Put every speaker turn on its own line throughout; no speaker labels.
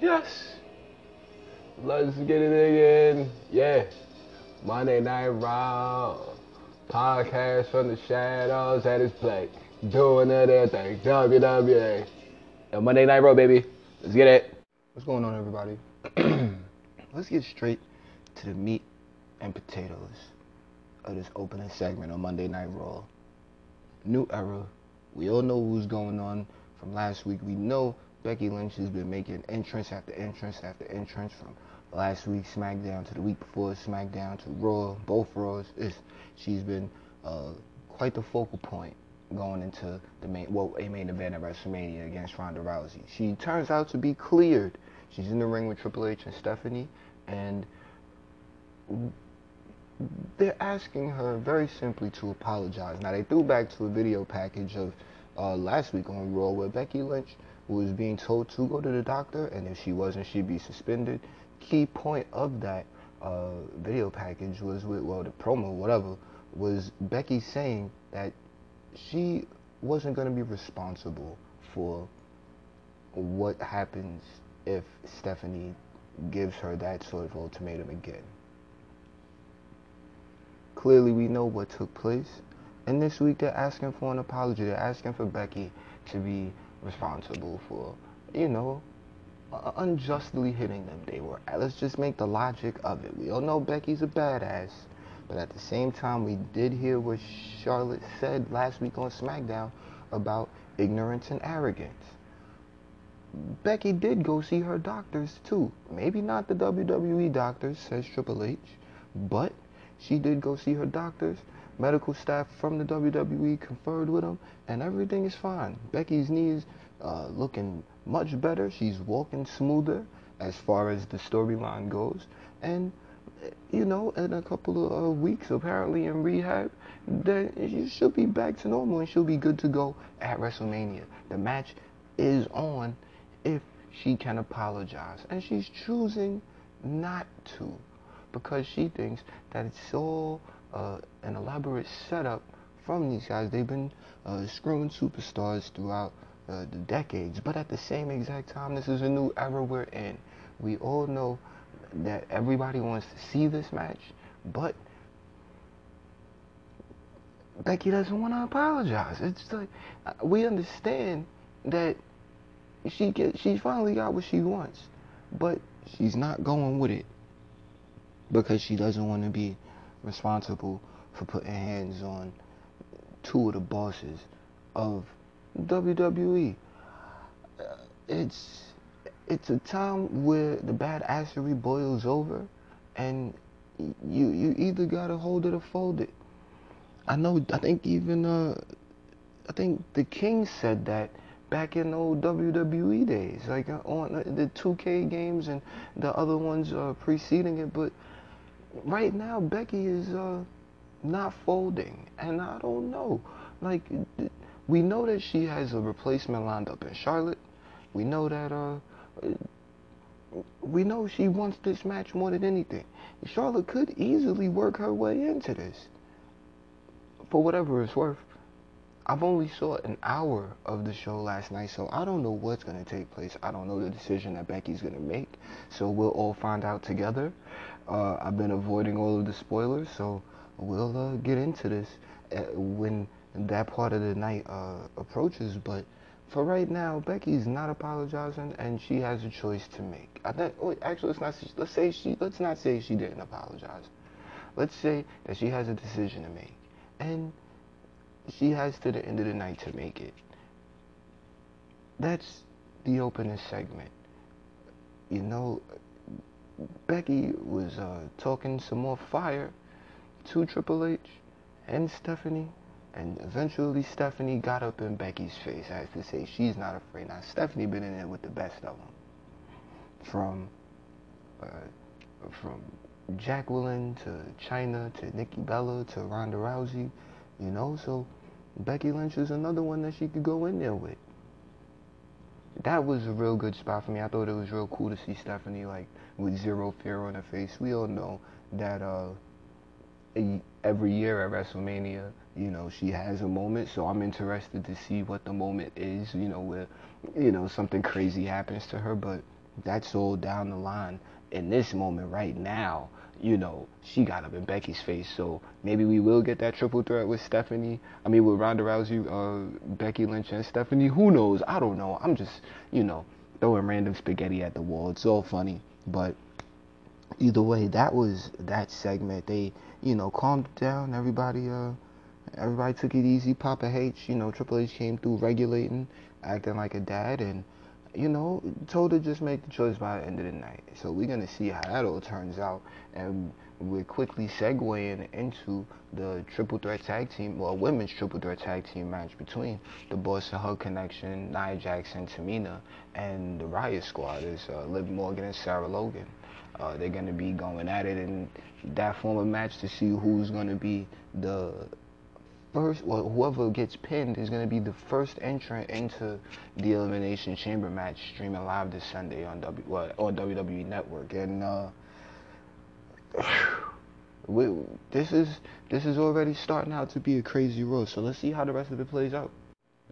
Yes. Let's get it again. Yeah. Monday Night Raw. Podcast from the shadows at its play. Doing their thing.
Yo, Monday Night Raw, baby. Let's get it.
What's going on, everybody? Let's get straight to the meat and potatoes of this opening segment on Monday Night Raw. New era. We all know who's going on from last week. We know Becky Lynch has been making entrance after entrance after entrance from last week's SmackDown to the week before SmackDown to Raw, both Raws. She's been uh, quite the focal point going into the main, well, a main event at WrestleMania against Ronda Rousey. She turns out to be cleared. She's in the ring with Triple H and Stephanie, and they're asking her very simply to apologize. Now they threw back to a video package of uh, last week on Raw where Becky Lynch was being told to go to the doctor, and if she wasn't, she'd be suspended. Key point of that uh, video package was with well the promo whatever was Becky saying that she wasn't going to be responsible for what happens if Stephanie gives her that sort of ultimatum again. Clearly, we know what took place. And this week, they're asking for an apology. They're asking for Becky to be responsible for, you know, unjustly hitting them. They were. Let's just make the logic of it. We all know Becky's a badass. But at the same time, we did hear what Charlotte said last week on SmackDown about ignorance and arrogance. Becky did go see her doctors too. Maybe not the WWE doctors, says Triple H, but she did go see her doctors. Medical staff from the WWE conferred with him, and everything is fine. Becky's knee is uh, looking much better. She's walking smoother as far as the storyline goes, and you know, in a couple of uh, weeks, apparently in rehab, then she'll be back to normal and she'll be good to go at WrestleMania. The match is on if she can apologize, and she's choosing not to because she thinks that it's all uh, an elaborate setup from these guys. They've been uh, screwing superstars throughout uh, the decades, but at the same exact time, this is a new era we're in. We all know that everybody wants to see this match, but Becky doesn't want to apologize. It's like uh, we understand that she get she finally got what she wants, but she's not going with it because she doesn't want to be responsible for putting hands on two of the bosses of WWE. Uh, it's it's a time where the badassery boils over, and you you either gotta hold it or fold it. I know. I think even uh, I think the King said that back in old WWE days, like uh, on the 2K games and the other ones uh, preceding it. But right now, Becky is uh, not folding, and I don't know. Like we know that she has a replacement lined up in Charlotte. We know that uh we know she wants this match more than anything. Charlotte could easily work her way into this. For whatever it's worth, I've only saw an hour of the show last night, so I don't know what's to take place. I don't know the decision that Becky's to make, so we'll all find out together. Uh, I've been avoiding all of the spoilers, so we'll uh, get into this uh, when that part of the night uh, approaches, but for right now, Becky's not apologizing, and she has a choice to make. I think. Wait, actually, let's not. Let's say she. Let's not say she didn't apologize. Let's say that she has a decision to make, and she has to the end of the night to make it. That's the opening segment. You know, Becky was uh, talking some more fire to Triple H and Stephanie and eventually Stephanie got up in Becky's face as to say she's not afraid. Now Stephanie been in there with the best of them. From uh, from Jacqueline to Chyna to Nikki Bella to Ronda Rousey, you know, so Becky Lynch is another one that she could go in there with. That was a real good spot for me. I thought it was real cool to see Stephanie like with zero fear on her face. We all know that uh, every year at WrestleMania, you know, she has a moment. So I'm interested to see what the moment is, you know, where, you know, something crazy happens to her. But that's all down the line. In this moment right now, you know, she got up in Becky's face. So maybe we will get that triple threat with Stephanie. I mean, with Ronda Rousey, uh, Becky Lynch, and Stephanie. Who knows? I don't know. I'm just, you know, throwing random spaghetti at the wall. It's all funny, but either way, that was that segment. They, you know, calmed down. Everybody, uh, everybody took it easy. Papa H, you know, Triple H came through regulating, acting like a dad, and you know, told her just make the choice by the end of the night. So we're gonna see how that all turns out, and we're quickly segueing into the triple threat tag team, well, women's triple threat tag team match between the Boss and Hug Connection, Nia Jackson, Tamina, and the Riott Squad is uh, Liv Morgan and Sarah Logan. Uh, they're gonna be going at it in that form of match to see who's gonna be the first, well, whoever gets pinned is going to be the first entrant into the Elimination Chamber match streaming live this Sunday on W well, on WWE Network. And uh, we, this is this is already starting out to be a crazy road. So let's see how the rest of it plays out.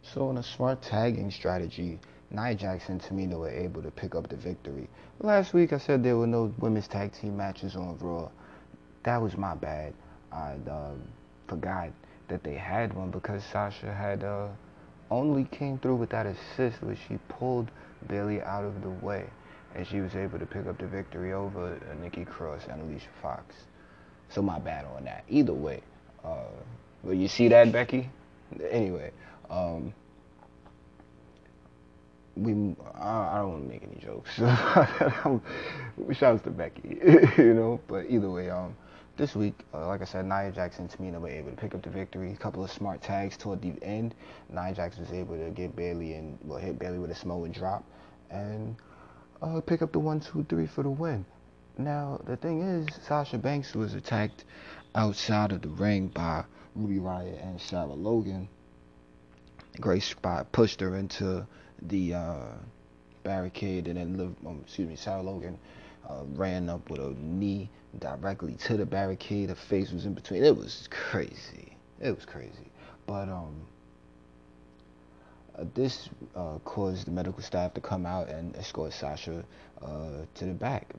So in a smart tagging strategy, Nia Jax and Tamina were able to pick up the victory. Last week I said there were no women's tag team matches on Raw. That was my bad. I uh, forgot that they had one because Sasha had uh, only came through with that assist where she pulled Bayley out of the way and she was able to pick up the victory over uh, Nikki Cross and Alicia Fox. So my bad on that. Either way, uh, well, you see that, Becky? Anyway, um, we I, I don't want to make any jokes. Shouts to Becky, you know. But either way, um, this week, uh, like I said, Nia Jackson and Tamina were able to pick up the victory. A couple of smart tags toward the end. Nia Jackson was able to get Bayley and well hit Bayley with a Samoan drop and uh, pick up the one, two, three for the win. Now the thing is, Sasha Banks was attacked outside of the ring by Ruby Riott and Sarah Logan. Great spot pushed her into the uh, barricade, and then Liv, um, excuse me, Sarah Logan uh, ran up with a knee directly to the barricade. Her face was in between. It was crazy. It was crazy. But um, uh, this uh, caused the medical staff to come out and escort Sasha uh, to the back.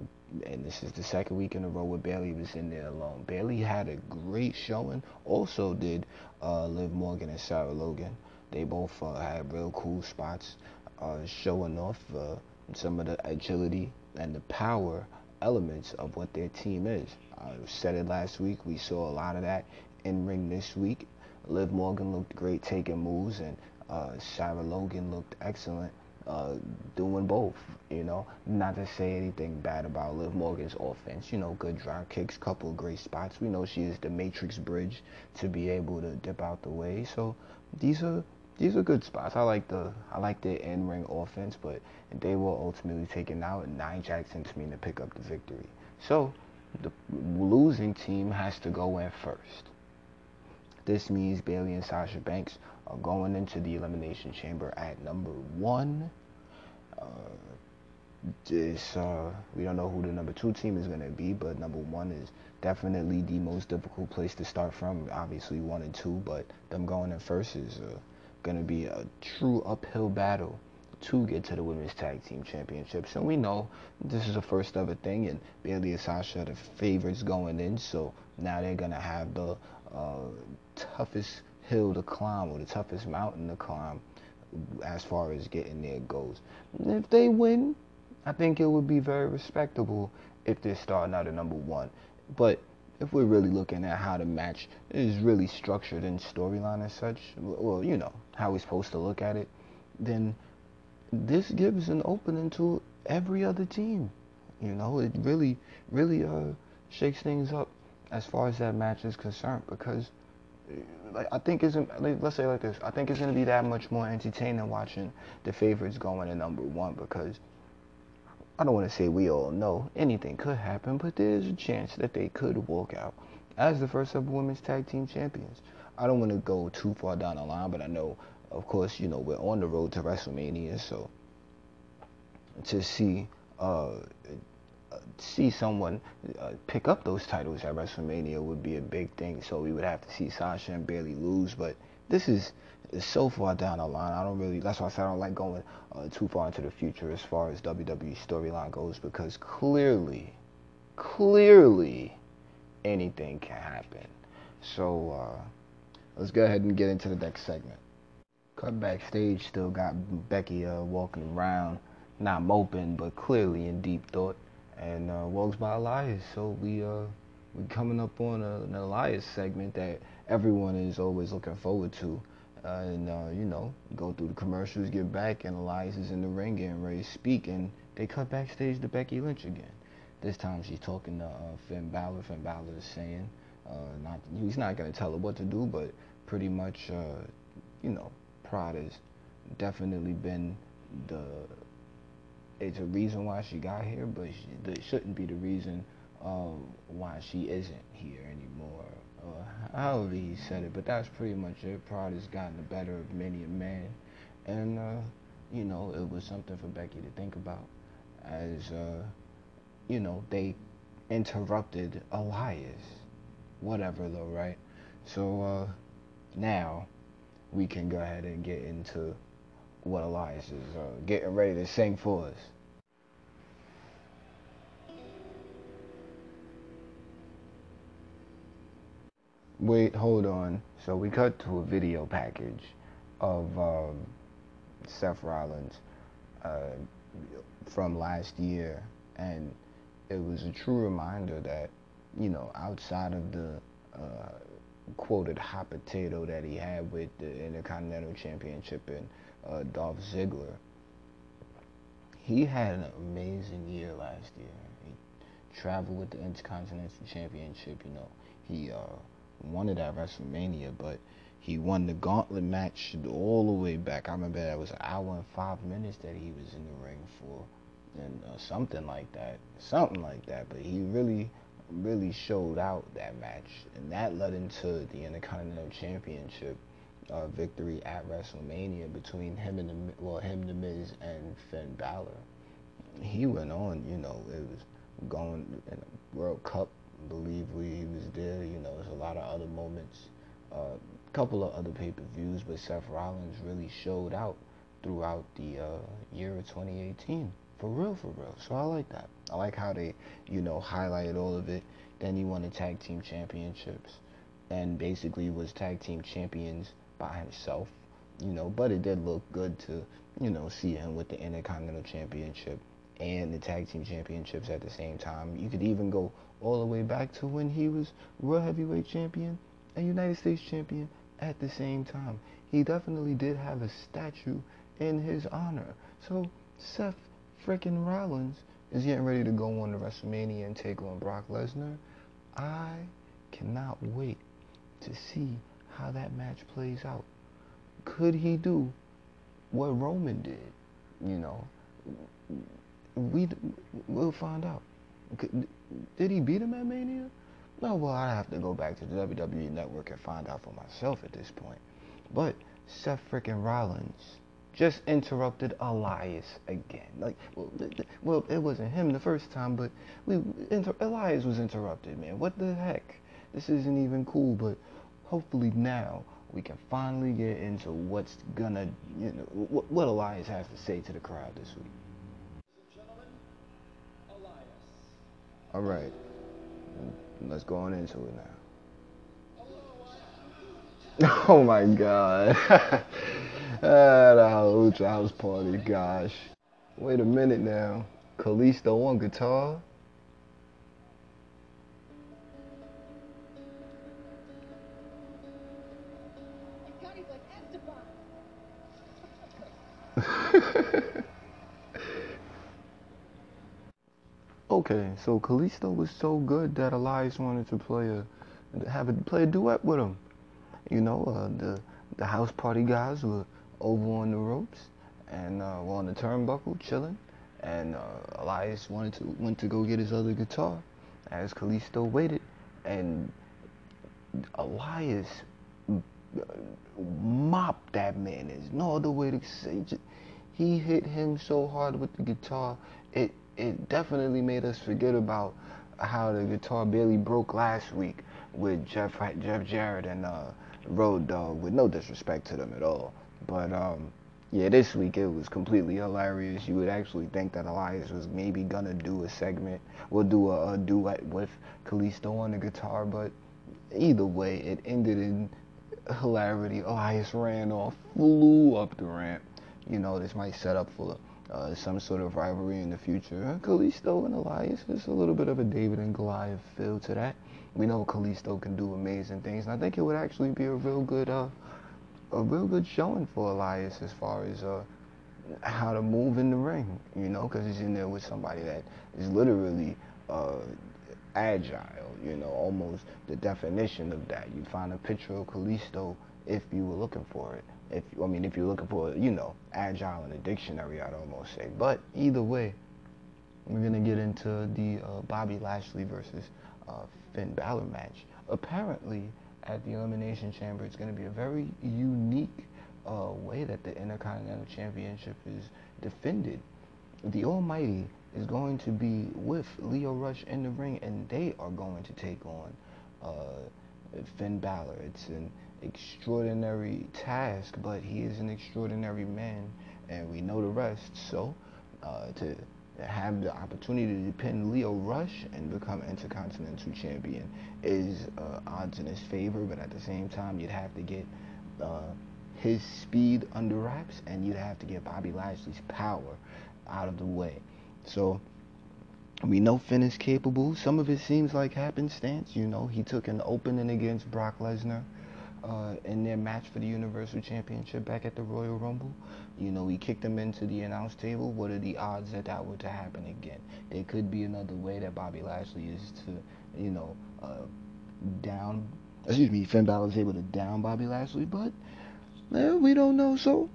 And this is the second week in a row where Bayley was in there alone. Bayley had a great showing. Also did uh, Liv Morgan and Sarah Logan. They both uh, had real cool spots, uh, showing off some of the agility and the power elements of what their team is. I said it last week. We saw a lot of that in ring this week. Liv Morgan looked great taking moves, and uh, Sarah Logan looked excellent uh, doing both. You know, not to say anything bad about Liv Morgan's offense. You know, good drop kicks, couple great spots. We know she is the Matrix bridge to be able to dip out the way. So these are these are good spots. I like the I like the in ring offense, but they were ultimately taken out, and Nia Jax and Tamina pick up the victory. So the losing team has to go in first. This means Bayley and Sasha Banks are going into the elimination chamber at number one. Uh, this uh, we don't know who the number two team is going to be, but number one is definitely the most difficult place to start from. Obviously one and two, but them going in first is uh, going to be a true uphill battle to get to the women's tag team championships. And we know this is the first ever thing, and Bayley and Sasha are the favorites going in, so now they're going to have the uh, toughest hill to climb or the toughest mountain to climb as far as getting there goes. And if they win, I think it would be very respectable if they're starting out at number one. But if we're really looking at how the match is really structured in storyline and such, well, you know, how we're supposed to look at it, then this gives an opening to every other team. You know, it really, really uh, shakes things up as far as that match is concerned because like I think isn't let's say like this I think it's gonna be that much more entertaining watching the favorites going to number one because I don't want to say we all know anything could happen, but there's a chance that they could walk out as the first ever women's tag team champions. I don't want to go too far down the line, but I know, of course, you know we're on the road to WrestleMania, so to see uh, see someone uh, pick up those titles at WrestleMania would be a big thing. So we would have to see Sasha and Bayley lose, but this is so far down the line. I don't really. That's why I said I don't like going uh, too far into the future as far as WWE storyline goes because clearly, clearly, anything can happen. So uh, let's go ahead and get into the next segment. Cut backstage, still got Becky uh, walking around, not moping, but clearly in deep thought, and uh, walks by Elias. So we uh we coming up on a, an Elias segment that everyone is always looking forward to. Uh, and uh, you know, go through the commercials, get back, and Elias is in the ring getting ready to speak, and they cut backstage to Becky Lynch again. This time she's talking to uh, Finn Balor. Finn Balor is saying, uh, not he's not gonna tell her what to do, but pretty much, uh, you know, Pride has definitely been the. It's a reason why she got here, but she, it shouldn't be the reason uh, why she isn't here anymore. Uh, however he said it, but that's pretty much it. Pride has gotten the better of many a man, and uh, you know it was something for Becky to think about, as uh, you know they interrupted Elias. Whatever though, right? So uh, now we can go ahead and get into what Elias is uh, getting ready to sing for us. Wait, hold on. So we cut to a video package of um, Seth Rollins uh, from last year, and it was a true reminder that, you know, outside of the uh, quoted hot potato that he had with the Intercontinental Championship and uh, Dolph Ziggler, he had an amazing year last year. He traveled with the Intercontinental Championship. You know, he uh, won it at WrestleMania, but he won the gauntlet match all the way back. I remember that was an hour and five minutes that he was in the ring for, and uh, something like that, something like that. But he really, really showed out that match, and that led into the Intercontinental Championship uh, victory at WrestleMania between him and the well, him, the Miz, and Finn Balor. He went on, you know, it was going in a World Cup believe we he was there. You know, there's a lot of other moments, a uh, couple of other pay-per-views, but Seth Rollins really showed out throughout the uh, year of 2018. For real, for real. So I like that. I like how they, you know, highlighted all of it. Then he won the tag team championships, and basically was tag team champions by himself. You know, but it did look good to, you know, see him with the Intercontinental Championship and the tag team championships at the same time. You could even go all the way back to when he was World Heavyweight Champion and United States Champion at the same time. He definitely did have a statue in his honor. So Seth freaking Rollins is getting ready to go on to WrestleMania and take on Brock Lesnar. I cannot wait to see how that match plays out. Could he do what Roman did? You know, we we'll find out. Did he beat him at Mania? No, well, I'd have to go back to the WWE Network and find out for myself at this point. But Seth freaking Rollins just interrupted Elias again. Like, well, well, it wasn't him the first time, but we inter- Elias was interrupted, man. What the heck? This isn't even cool. But hopefully now we can finally get into what's gonna, you know, what, what Elias has to say to the crowd this week. All right. Let's go on into it now. Oh my god. ah, the house party, gosh. Wait a minute now. Kalisto on guitar? Okay, so Kalisto was so good that Elias wanted to play a have it play a duet with him. You know, uh, the the house party guys were over on the ropes and uh, were on the turnbuckle chilling, and uh, Elias wanted to went to go get his other guitar as Kalisto waited, and Elias mopped that man. There's no other way to say. it. He hit him so hard with the guitar, it it definitely made us forget about how the guitar barely broke last week with Jeff Jeff Jarrett and uh, Road Dogg with no disrespect to them at all. But um, yeah, this week it was completely hilarious. You would actually think that Elias was maybe gonna do a segment, we'll do a, a duet with Kalisto on the guitar, but either way, it ended in hilarity. Elias ran off, flew up the ramp. You know, this might set up for uh, some sort of rivalry in the future. Kalisto and Elias, there's a little bit of a David and Goliath feel to that. We know Kalisto can do amazing things, and I think it would actually be a real good, uh, a real good showing for Elias as far as uh, how to move in the ring. You know, because he's in there with somebody that is literally uh, agile. You know, almost the definition of that. You'd find a picture of Kalisto if you were looking for it. If I mean, if you're looking for, you know, agile in a dictionary, I'd almost say. But either way, we're gonna get into the uh, Bobby Lashley versus uh, Finn Balor match. Apparently, at the Elimination Chamber, it's gonna be a very unique uh, way that the Intercontinental Championship is defended. The Almighty is going to be with Lio Rush in the ring, and they are going to take on uh, Finn Balor. It's an extraordinary task, but he is an extraordinary man, and we know the rest. So, uh, to have the opportunity to pin Lio Rush and become Intercontinental Champion is uh, odds in his favor, but at the same time, you'd have to get uh, his speed under wraps, and you'd have to get Bobby Lashley's power out of the way. So we know Finn is capable. Some of it seems like happenstance. You know, he took an opening against Brock Lesnar uh, in their match for the Universal Championship back at the Royal Rumble. You know, he kicked them into the announce table. What are the odds that that were to happen again? There could be another way that Bobby Lashley is to, you know, uh, down. Excuse me, Finn Balor is able to down Bobby Lashley, but we don't know. So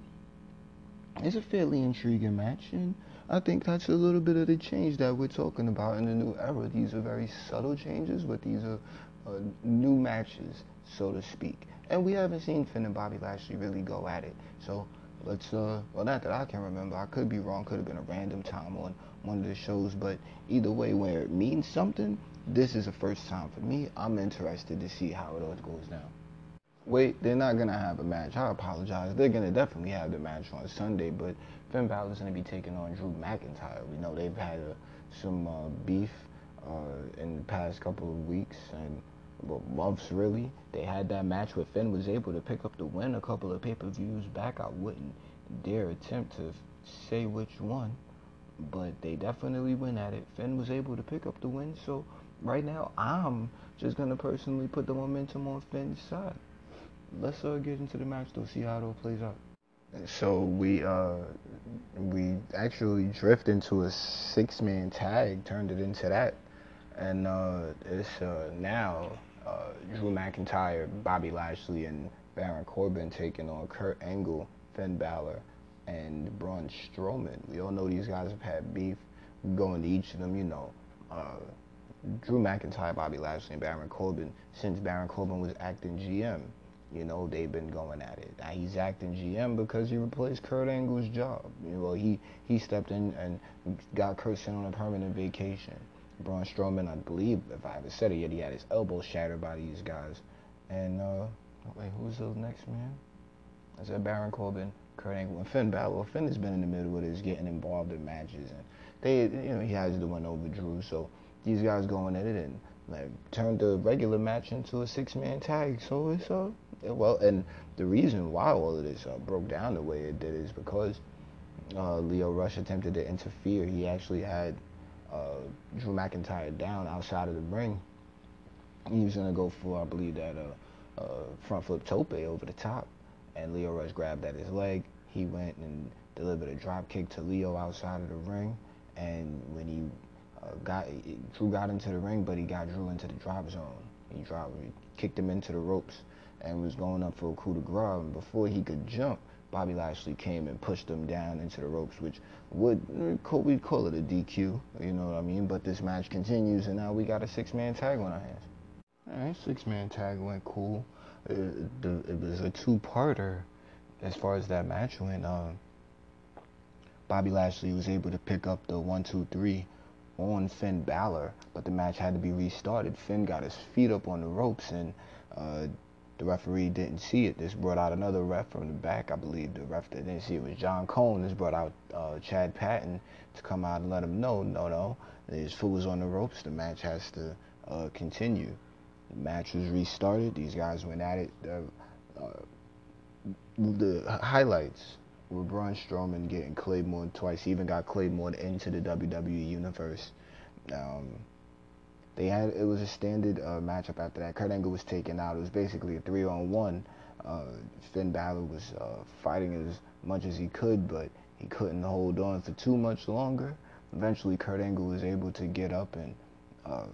it's a fairly intriguing match, and I think that's a little bit of the change that we're talking about in the new era. These are very subtle changes, but these are uh, new matches, so to speak. And we haven't seen Finn and Bobby Lashley really go at it. So let's, uh, well, not that I can remember. I could be wrong. Could have been a random time on one of the shows. But either way, where it means something, this is the first time for me. I'm interested to see how it all goes down. Wait, they're not gonna have a match. I apologize. They're gonna definitely have the match on Sunday, but Finn Balor's gonna be taking on Drew McIntyre. We know they've had uh, some uh, beef uh, in the past couple of weeks and well, months really. They had that match where Finn was able to pick up the win a couple of pay-per-views back. I wouldn't dare attempt to say which one, but they definitely went at it. Finn was able to pick up the win, so right now I'm just gonna personally put the momentum on Finn's side let's uh, get into the match though, see how it all plays out. So we uh we actually drift into a six man tag, turned it into that, and uh, it's uh, now uh, Drew McIntyre, Bobby Lashley, and Baron Corbin taking on Kurt Angle, Finn Balor, and Braun Strowman. We all know these guys have had beef. We go into each of them, you know. Uh, Drew McIntyre, Bobby Lashley, and Baron Corbin since Baron Corbin was acting GM. You know, they've been going at it. Now he's acting GM because he replaced Kurt Angle's job. You know, he, he stepped in and got Kurt sent on a permanent vacation. Braun Strowman, I believe, if I haven't said it yet, he had his elbow shattered by these guys. And, uh, wait, who's the next man? I said Baron Corbin, Kurt Angle, and Finn Balor. Finn has been in the middle of this, getting involved in matches. And they, you know, he has the one over Drew. So these guys going at it and like turned the regular match into a six-man tag. So it's, uh, well, and the reason why all of this uh, broke down the way it did is because uh, Lio Rush attempted to interfere. He actually had uh, Drew McIntyre down outside of the ring. He was gonna go for, I believe, that uh, uh, front flip tope over the top, and Lio Rush grabbed at his leg. He went and delivered a drop kick to Lio outside of the ring, and when he uh, got Drew got into the ring, but he got Drew into the drop zone. He dropped, he kicked him into the ropes and was going up for a coup de grace. And before he could jump, Bobby Lashley came and pushed him down into the ropes, which would we'd call it a DQ, you know what I mean? But this match continues, and now we got a six-man tag on our hands. All right, six-man tag went cool. It, it was a two-parter as far as that match went. Um, Bobby Lashley was able to pick up the one, two, three on Finn Balor, but the match had to be restarted. Finn got his feet up on the ropes and uh, the referee didn't see it. This brought out another ref from the back. I believe the ref that didn't see it was John Cone. This brought out uh, Chad Patton to come out and let him know, no, no, foot was on the ropes. The match has to uh, continue. The match was restarted. These guys went at it. Uh, the highlights were Braun Strowman getting Claymore twice. He even got Claymore into the WWE universe. Um, they had it was a standard uh, matchup after that. Kurt Angle was taken out. It was basically a three on one. Uh, Finn Balor was uh, fighting as much as he could, but he couldn't hold on for too much longer. Eventually, Kurt Angle was able to get up and uh,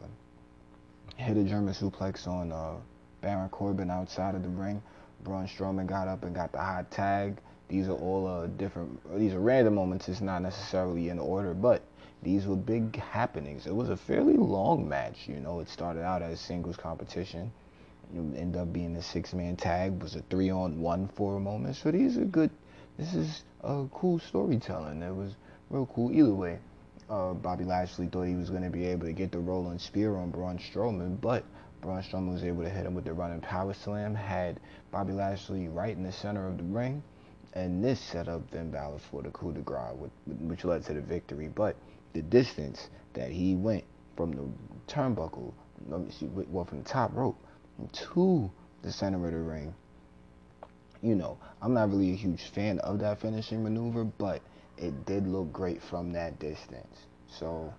hit a German suplex on uh, Baron Corbin outside of the ring. Braun Strowman got up and got the hot tag. These are all uh, different. These are random moments. It's not necessarily in order, but these were big happenings. It was a fairly long match. You know, it started out as a singles competition. It ended up being a six-man tag. Was a three-on-one for a moment. So these are good. This is a cool storytelling. It was real cool. Either way, uh, Bobby Lashley thought he was going to be able to get the rolling spear on Braun Strowman, but Braun Strowman was able to hit him with the running power slam. Had Bobby Lashley right in the center of the ring, and this set up Finn Balor for the coup de grace, which led to the victory. But the distance that he went from the turnbuckle, well, from the top rope to the center of the ring. You know, I'm not really a huge fan of that finishing maneuver, but it did look great from that distance. So,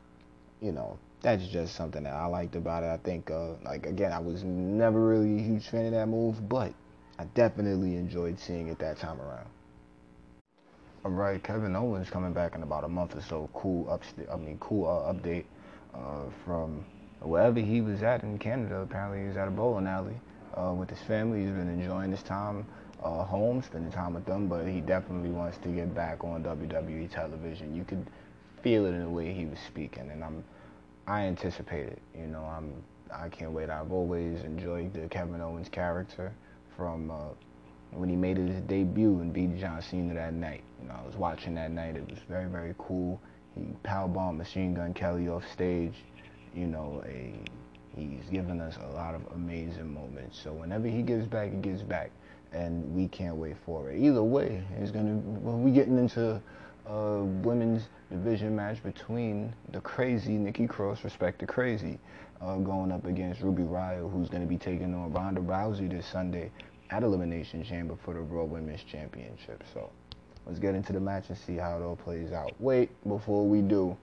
you know, that's just something that I liked about it. I think, uh, like again, I was never really a huge fan of that move, but I definitely enjoyed seeing it that time around. All right, Kevin Owens coming back in about a month or so. Cool upstate. I mean, cool uh, update uh, from wherever he was at in Canada. Apparently, he was at a bowling alley uh, with his family. He's been enjoying his time uh, home, spending time with them. But he definitely wants to get back on WWE television. You could feel it in the way he was speaking, and I'm, I anticipate it. You know, I'm, I can't wait. I've always enjoyed the Kevin Owens character from uh, when he made his debut and beat John Cena that night. You know, I was watching that night. It was very, very cool. He powerbombed Machine Gun Kelly off stage. You know, a he's given us a lot of amazing moments. So whenever he gives back, he gives back, and we can't wait for it. Either way, he's gonna. Well, we getting into a women's division match between the crazy Nikki Cross, respect the crazy, uh, going up against Ruby Riott, who's going to be taking on Ronda Rousey this Sunday at Elimination Chamber for the Raw Women's Championship. So let's get into the match and see how it all plays out. Wait, before we do,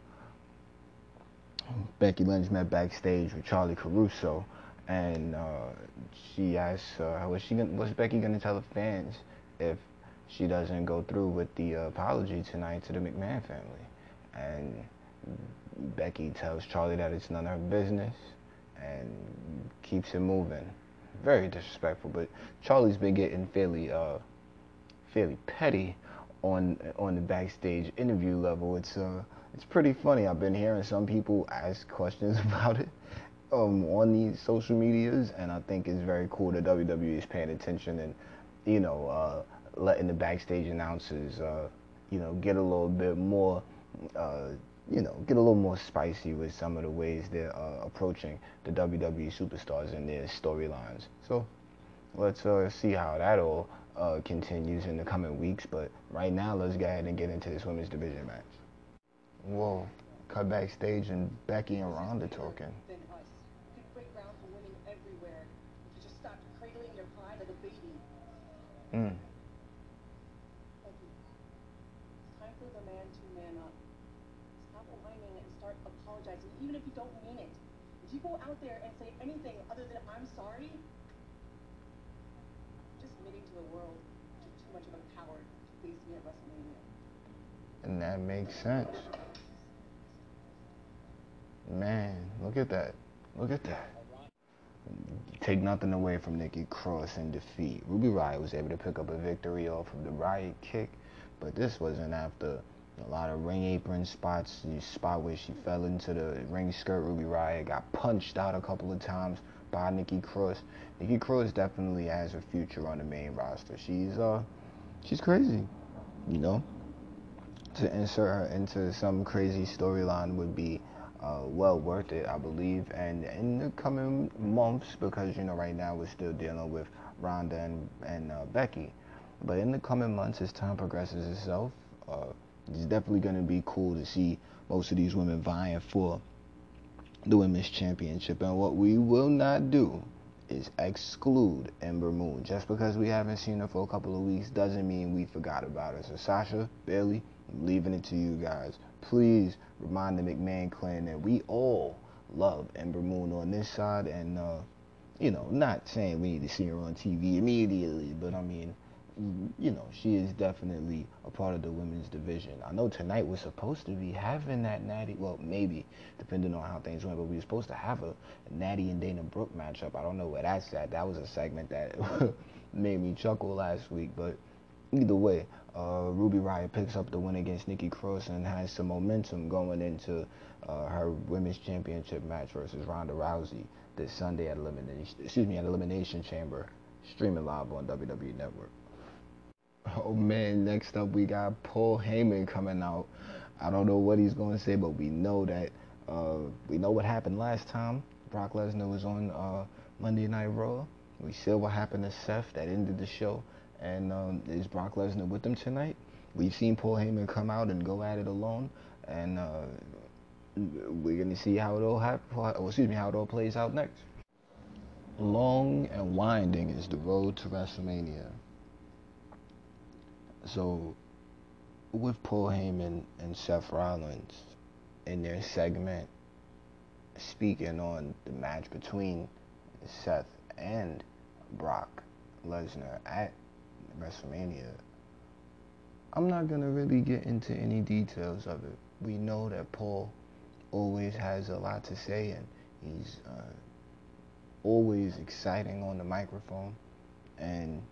Becky Lynch met backstage with Charly Caruso, and uh, she asked, uh, "What's she? Gonna, what's Becky gonna tell the fans if she doesn't go through with the apology tonight to the McMahon family?" And Becky tells Charly that it's none of her business, and keeps it moving very disrespectful. But Charly's been getting fairly, uh, fairly petty on on the backstage interview level. It's uh, it's pretty funny. I've been hearing some people ask questions about it um, on these social medias, and I think it's very cool that WWE is paying attention and you know uh, letting the backstage announcers uh, you know get a little bit more uh, you know, get a little more spicy with some of the ways they're uh, approaching the WWE superstars and their storylines. So let's uh, see how that all uh, continues in the coming weeks. But right now, let's go ahead and get into this women's division match. Whoa, cut backstage and Becky and Ronda talking. Mm.
apologizing, even if you don't mean it. Go out there and say anything other than I'm sorry, just admitting to the world you're too much of a coward to face me at WrestleMania.
And that makes sense. Man, look at that. Look at that. Take nothing away from Nikki Cross in defeat. Ruby Riott was able to pick up a victory off of the Riott kick, but this wasn't after a lot of ring apron spots. The spot where she fell into the ring skirt, Ruby Riott got punched out a couple of times by Nikki Cross. Nikki Cross definitely has a future on the main roster. She's uh, she's crazy, you know. To insert her into some crazy storyline would be uh, well worth it, I believe. And in the coming months, because you know right now we're still dealing with Ronda and, and uh, Becky. But in the coming months, as time progresses itself, uh, it's definitely going to be cool to see most of these women vying for the women's championship. And what we will not do is exclude Ember Moon. Just because we haven't seen her for a couple of weeks doesn't mean we forgot about her. So Sasha, Bayley, I'm leaving it to you guys. Please remind the McMahon clan that we all love Ember Moon on this side, and uh, you know, not saying we need to see her on TV immediately, but I mean, you know, she is definitely a part of the women's division. I know tonight we're supposed to be having that Natty, well, maybe, depending on how things went, but we were supposed to have a, Natty and Dana Brooke matchup. I don't know where that's at. That was a segment that made me chuckle last week, but either way, uh, Ruby Riott picks up the win against Nikki Cross and has some momentum going into uh, her women's championship match versus Ronda Rousey this Sunday at elimination. Excuse me, at Elimination Chamber, streaming live on WWE Network. Oh man, next up we got Paul Heyman coming out. I don't know what he's going to say, but we know that uh, we know what happened last time. Brock Lesnar was on uh, Monday Night Raw. We saw what happened to Seth that ended the show. And um, is Brock Lesnar with them tonight? We've seen Paul Heyman come out and go at it alone, and uh, we're gonna see how it all happen. Excuse me, how it all plays out next. Long and winding is the road to WrestleMania. So, with Paul Heyman and Seth Rollins in their segment speaking on the match between Seth and Brock Lesnar at WrestleMania, I'm not going to really get into any details of it. We know that Paul always has a lot to say and he's uh, always exciting on the microphone. And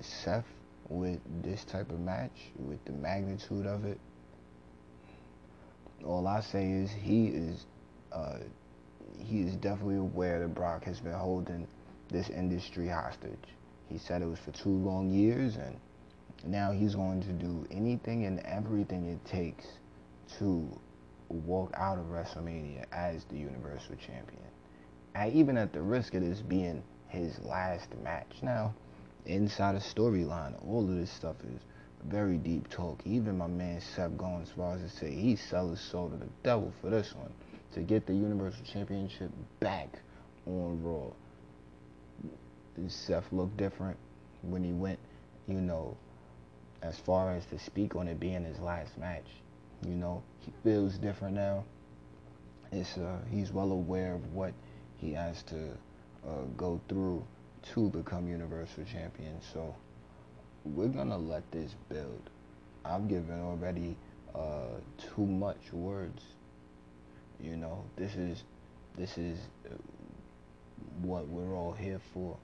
Seth, with this type of match, with the magnitude of it, all I say is he is uh, he is definitely aware that Brock has been holding this industry hostage. He said it was for two long years, and now he's going to do anything and everything it takes to walk out of WrestleMania as the Universal Champion. And even at the risk of this being his last match. Now, inside a storyline, all of this stuff is very deep talk. Even my man Seth going as far as to say he sell his soul to the devil for this one to get the Universal Championship back on Raw. Seth looked different when he went, you know, as far as to speak on it being his last match. You know, he feels different now. It's uh, he's well aware of what he has to uh, go through to become Universal Champion. So we're gonna let this build. I've given already uh, too much words. You know, this is this is uh, what we're all here for.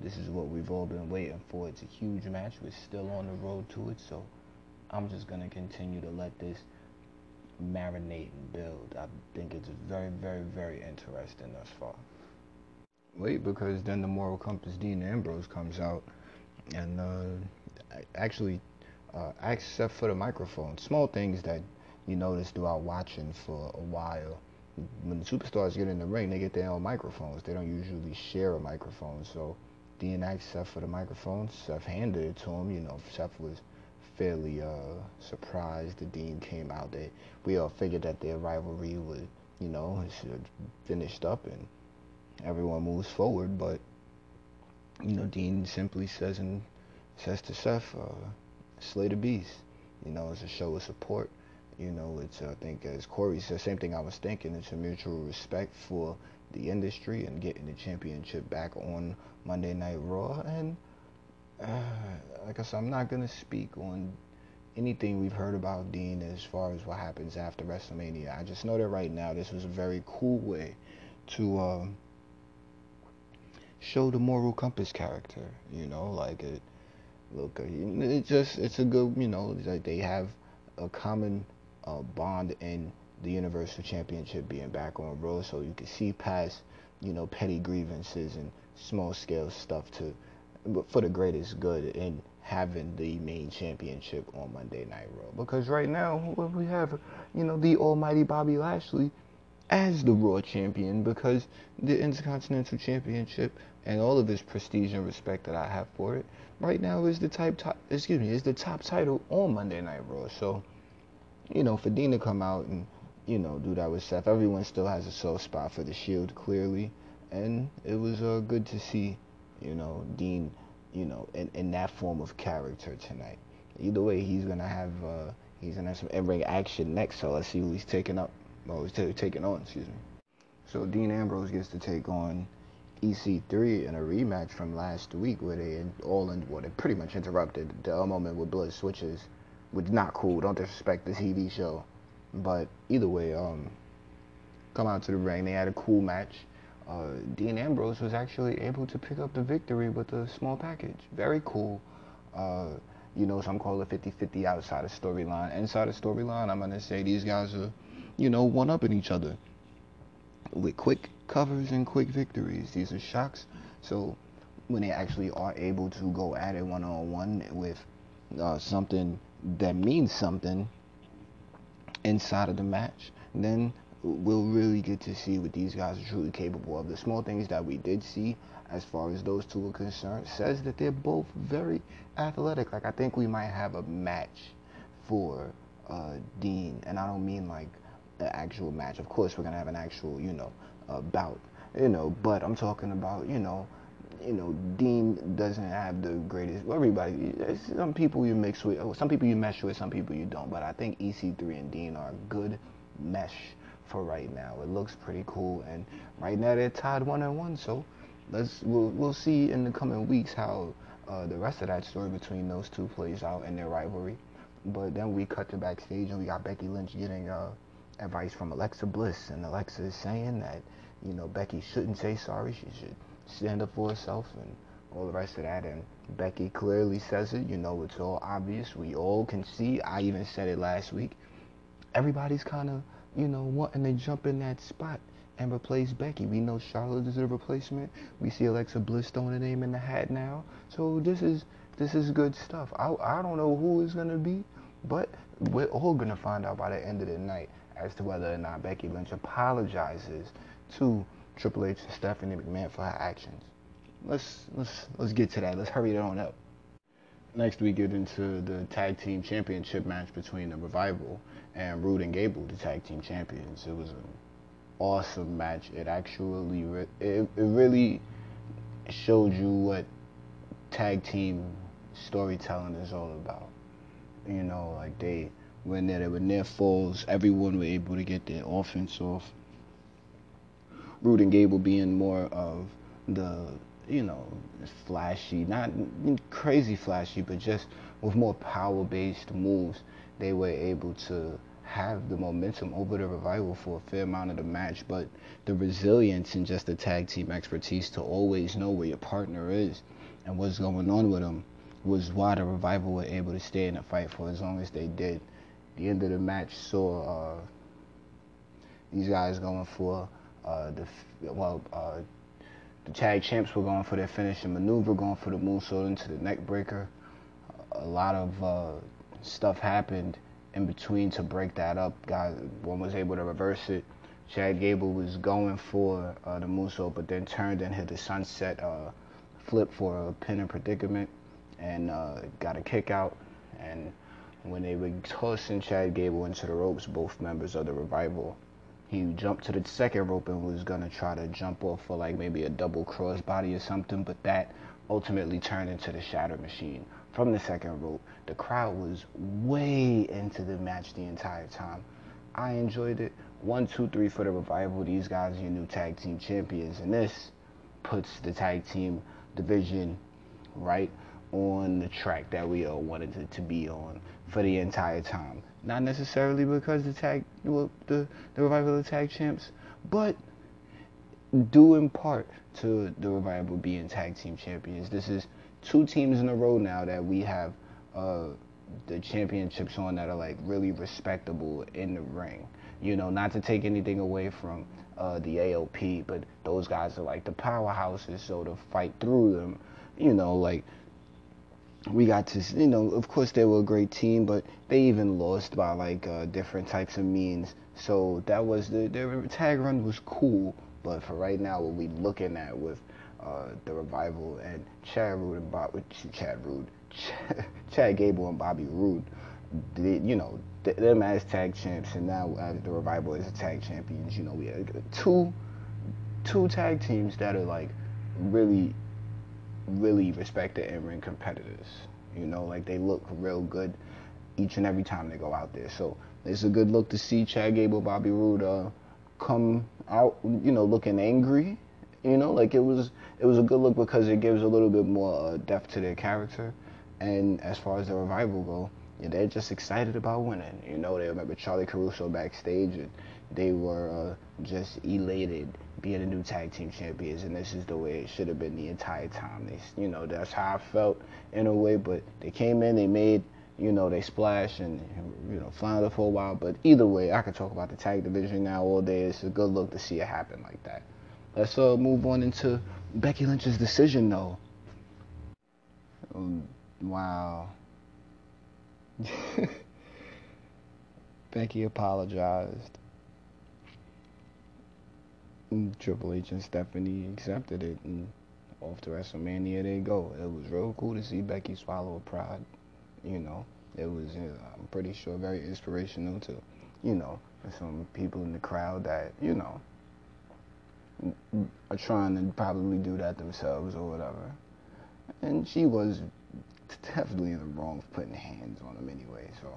This is what we've all been waiting for. It's a huge match. We're still on the road to it, so I'm just gonna continue to let this marinate and build. I think it's very, very, very interesting thus far. Wait, because then the Moral Compass Dean Ambrose comes out and uh, actually uh, Seth for the microphone. Small things that you notice throughout watching for a while. When the superstars get in the ring, they get their own microphones. They don't usually share a microphone. So Dean asked Seth for the microphone. Seth handed it to him. You know, Seth was fairly uh, surprised the Dean came out. They we all figured that their rivalry would, you know, finished up and everyone moves forward. But you know, Dean simply says and says to Seth, uh, "Slay the beast." You know, it's a show of support. You know, it's I think as Corey said, same thing I was thinking. It's a mutual respect for the industry and getting the championship back on Monday Night Raw. And uh, like I said, I'm not gonna speak on anything we've heard about Dean as far as what happens after WrestleMania. I just know that right now this was a very cool way to uh, show the moral compass character. You know, like it. Look, it just it's a good. You know, like they have a common uh, bond in the Universal Championship being back on Raw, so you can see past you know petty grievances and small scale stuff to for the greatest good in having the main championship on Monday Night Raw. Because right now we have, you know, the almighty Bobby Lashley as the Raw champion because the Intercontinental Championship and all of this prestige and respect that I have for it, right now is the type top excuse me, is the top title on Monday Night Raw. So, you know, for Dean to come out and, you know, do that with Seth, everyone still has a soft spot for the Shield clearly. And it was uh, good to see, you know, Dean, you know, in, in that form of character tonight. Either way, he's gonna have uh, he's gonna have some in-ring action next. So let's see who he's taking up. Well, he's t- taking on. Excuse me. So Dean Ambrose gets to take on EC3 in a rematch from last week where they all in, well, they pretty much interrupted the moment with blood switches, which is not cool. Don't disrespect the TV show, but either way, um, come out to the ring. They had a cool match. Uh, Dean Ambrose was actually able to pick up the victory with a small package. Very cool. Uh, you know, some call it 50-50 outside of storyline. Inside of storyline, I'm gonna say these guys are, you know, one up in each other with quick covers and quick victories. These are shocks. So when they actually are able to go at it one on one with uh, something that means something inside of the match, then we'll really get to see what these guys are truly capable of. The small things that we did see, as far as those two are concerned, says that they're both very athletic. Like I think we might have a match for uh, Dean, and I don't mean like the actual match. Of course, we're gonna have an actual, you know, uh, bout, you know. But I'm talking about, you know, you know, Dean doesn't have the greatest. Everybody, some people you mix with, some people you mesh with, some people you don't. But I think EC3 and Dean are a good mesh for right now. It looks pretty cool, and right now they're tied one and one. So let's we'll we'll see in the coming weeks how uh, the rest of that story between those two plays out and their rivalry. But then we cut to backstage and we got Becky Lynch getting uh, advice from Alexa Bliss, and Alexa is saying that you know Becky shouldn't say sorry. She should stand up for herself and all the rest of that. And Becky clearly says it. You know, it's all obvious. We all can see. I even said it last week. Everybody's kind of you know wanting to jump in that spot and replace Becky. We know Charlotte is a replacement. We see Alexa Bliss throwing a name in the hat now. So this is this is good stuff. I I don't know who is gonna be, but we're all gonna find out by the end of the night as to whether or not Becky Lynch apologizes to Triple H and Stephanie McMahon for her actions. Let's let's let's get to that. Let's hurry it on up. Next, we get into the tag team championship match between the Revival and Roode and Gable, the tag team champions. It was an awesome match. It actually re- it, it really showed you what tag team storytelling is all about. You know, like they when they were near falls, everyone were able to get their offense off. Roode and Gable being more of the, you know, flashy, not crazy flashy, but just with more power based moves, they were able to have the momentum over the revival for a fair amount of the match. But the resilience and just the tag team expertise to always know where your partner is and what's going on with them was why the revival were able to stay in the fight for as long as they did. The end of the match saw uh, these guys going for uh, the well, uh, the tag champs were going for their finishing maneuver, going for the moonsault into the neck breaker. A lot of uh, stuff happened in between to break that up. Guys, one was able to reverse it. Chad Gable was going for uh, the moonsault, but then turned and hit the sunset uh, flip for a pin and predicament, and got a kick out. And when they were tossing Chad Gable into the ropes, both members of the revival he jumped to the second rope and was gonna try to jump off for like maybe a double crossbody or something, but that ultimately turned into the shatter machine from the second rope. The crowd was way into the match the entire time. I enjoyed it. One, two, three for the revival. These guys are your new tag team champions, and this puts the tag team division right on the track that we all wanted it to be on for the entire time. Not necessarily because the tag, well, the the revival of the tag champs, but due in part to the revival being tag team champions. This is two teams in a row now that we have uh, the championships on that are like really respectable in the ring. You know, not to take anything away from uh, the AOP, but those guys are like the powerhouses, so to fight through them, you know, like we got to, you know, of course they were a great team, but they even lost by like uh, different types of means. So that was the their tag run was cool, but for right now, what we looking at with uh, the revival and Chad Roode and Bob, Chad Roode, Chad Gable and Bobby Roode, they, you know, them as tag champs, and now uh, the revival is a tag champions. You know, we have two two tag teams that are like really, really respected in ring competitors. You know, like they look real good each and every time they go out there. So it's a good look to see Chad Gable, Bobby Roode uh, come out, you know, looking angry. You know, like it was it was a good look because it gives a little bit more uh, depth to their character. And as far as the revival go, yeah, they're just excited about winning. You know, they remember Charly Caruso backstage, and they were uh, just elated being the new tag team champions. And this is the way it should have been the entire time. They, you know, that's how I felt in a way. But they came in, they made you know, they splash and, you know, flounder for a while. But either way, I could talk about the tag division now all day. It's a good look to see it happen like that. Let's uh, move on into Becky Lynch's decision, though. Um, wow. Becky apologized. And Triple H and Stephanie accepted it, and off to WrestleMania they go. It was real cool to see Becky swallow a pride you know, it was, know, I'm pretty sure, very inspirational to, you know, some people in the crowd that, you know, are trying to probably do that themselves or whatever. And she was definitely in the wrong for putting hands on him anyway, so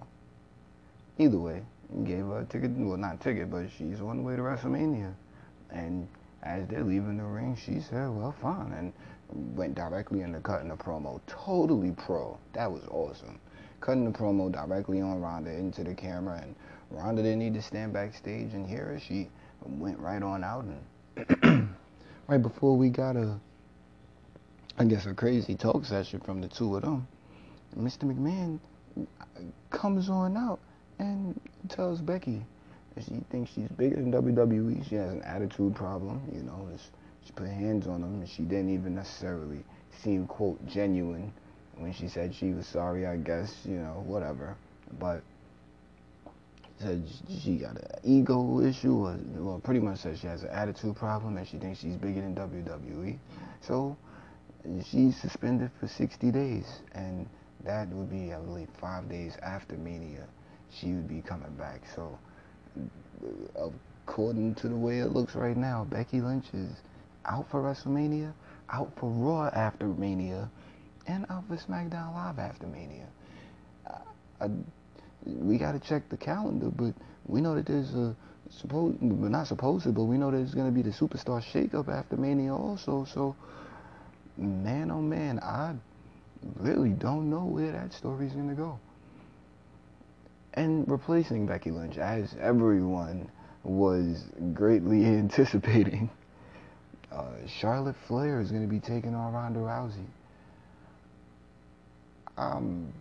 either way, gave her a ticket, well, not ticket, but she's on the way to WrestleMania. And as they're leaving the ring, she said, well, fine. And went directly into cutting the promo. Totally pro. That was awesome. Cutting the promo directly on Ronda into the camera, and Ronda didn't need to stand backstage and hear her. She went right on out, and right before we got a, I guess a crazy talk session from the two of them, Mr. McMahon comes on out and tells Becky that she thinks she's bigger than WWE. She has an attitude problem, you know. She put hands on him, and she didn't even necessarily seem quote genuine when she said she was sorry. I guess you know whatever, but said she got an ego issue, or well, pretty much said she has an attitude problem, and she thinks she's bigger than WWE. So she's suspended for 60 days, and that would be, I believe, five days after Mania. She would be coming back. So according to the way it looks right now, Becky Lynch is out for WrestleMania, out for Raw after Mania, and out for SmackDown Live after Mania. I, I, we got to check the calendar, but we know that there's a supposed, not supposed to, but we know there's going to be the superstar shakeup after Mania also. So, man, oh man, I really don't know where that story's going to go. And replacing Becky Lynch, as everyone was greatly anticipating, uh, Charlotte Flair is going to be taking on Ronda Rousey. Um,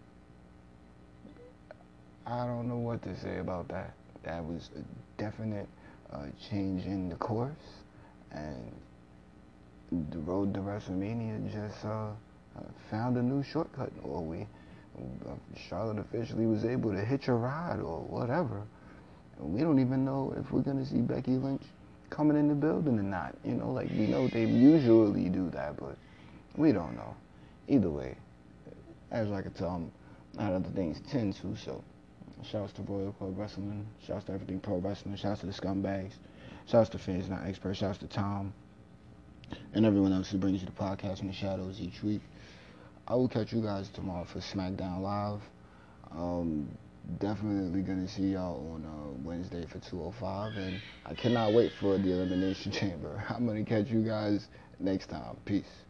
I don't know what to say about that. That was a definite uh, change in the course, and the road to WrestleMania just uh, found a new shortcut, or we Charlotte officially was able to hitch a ride or whatever. And we don't even know if we're gonna see Becky Lynch coming in the building or not. You know, like we know they usually do that, but we don't know. Either way, as I can tell, I'm not other things tend to. So, shouts to Royal Club Wrestling. Shouts to everything pro wrestling. Shouts to the scumbags. Shouts to fans not experts. Shouts to Tom and everyone else who brings you the podcast in the shadows each week. I will catch you guys tomorrow for SmackDown Live. Um, definitely gonna see y'all on uh, Wednesday for 205, and I cannot wait for the Elimination Chamber. I'm gonna catch you guys next time. Peace.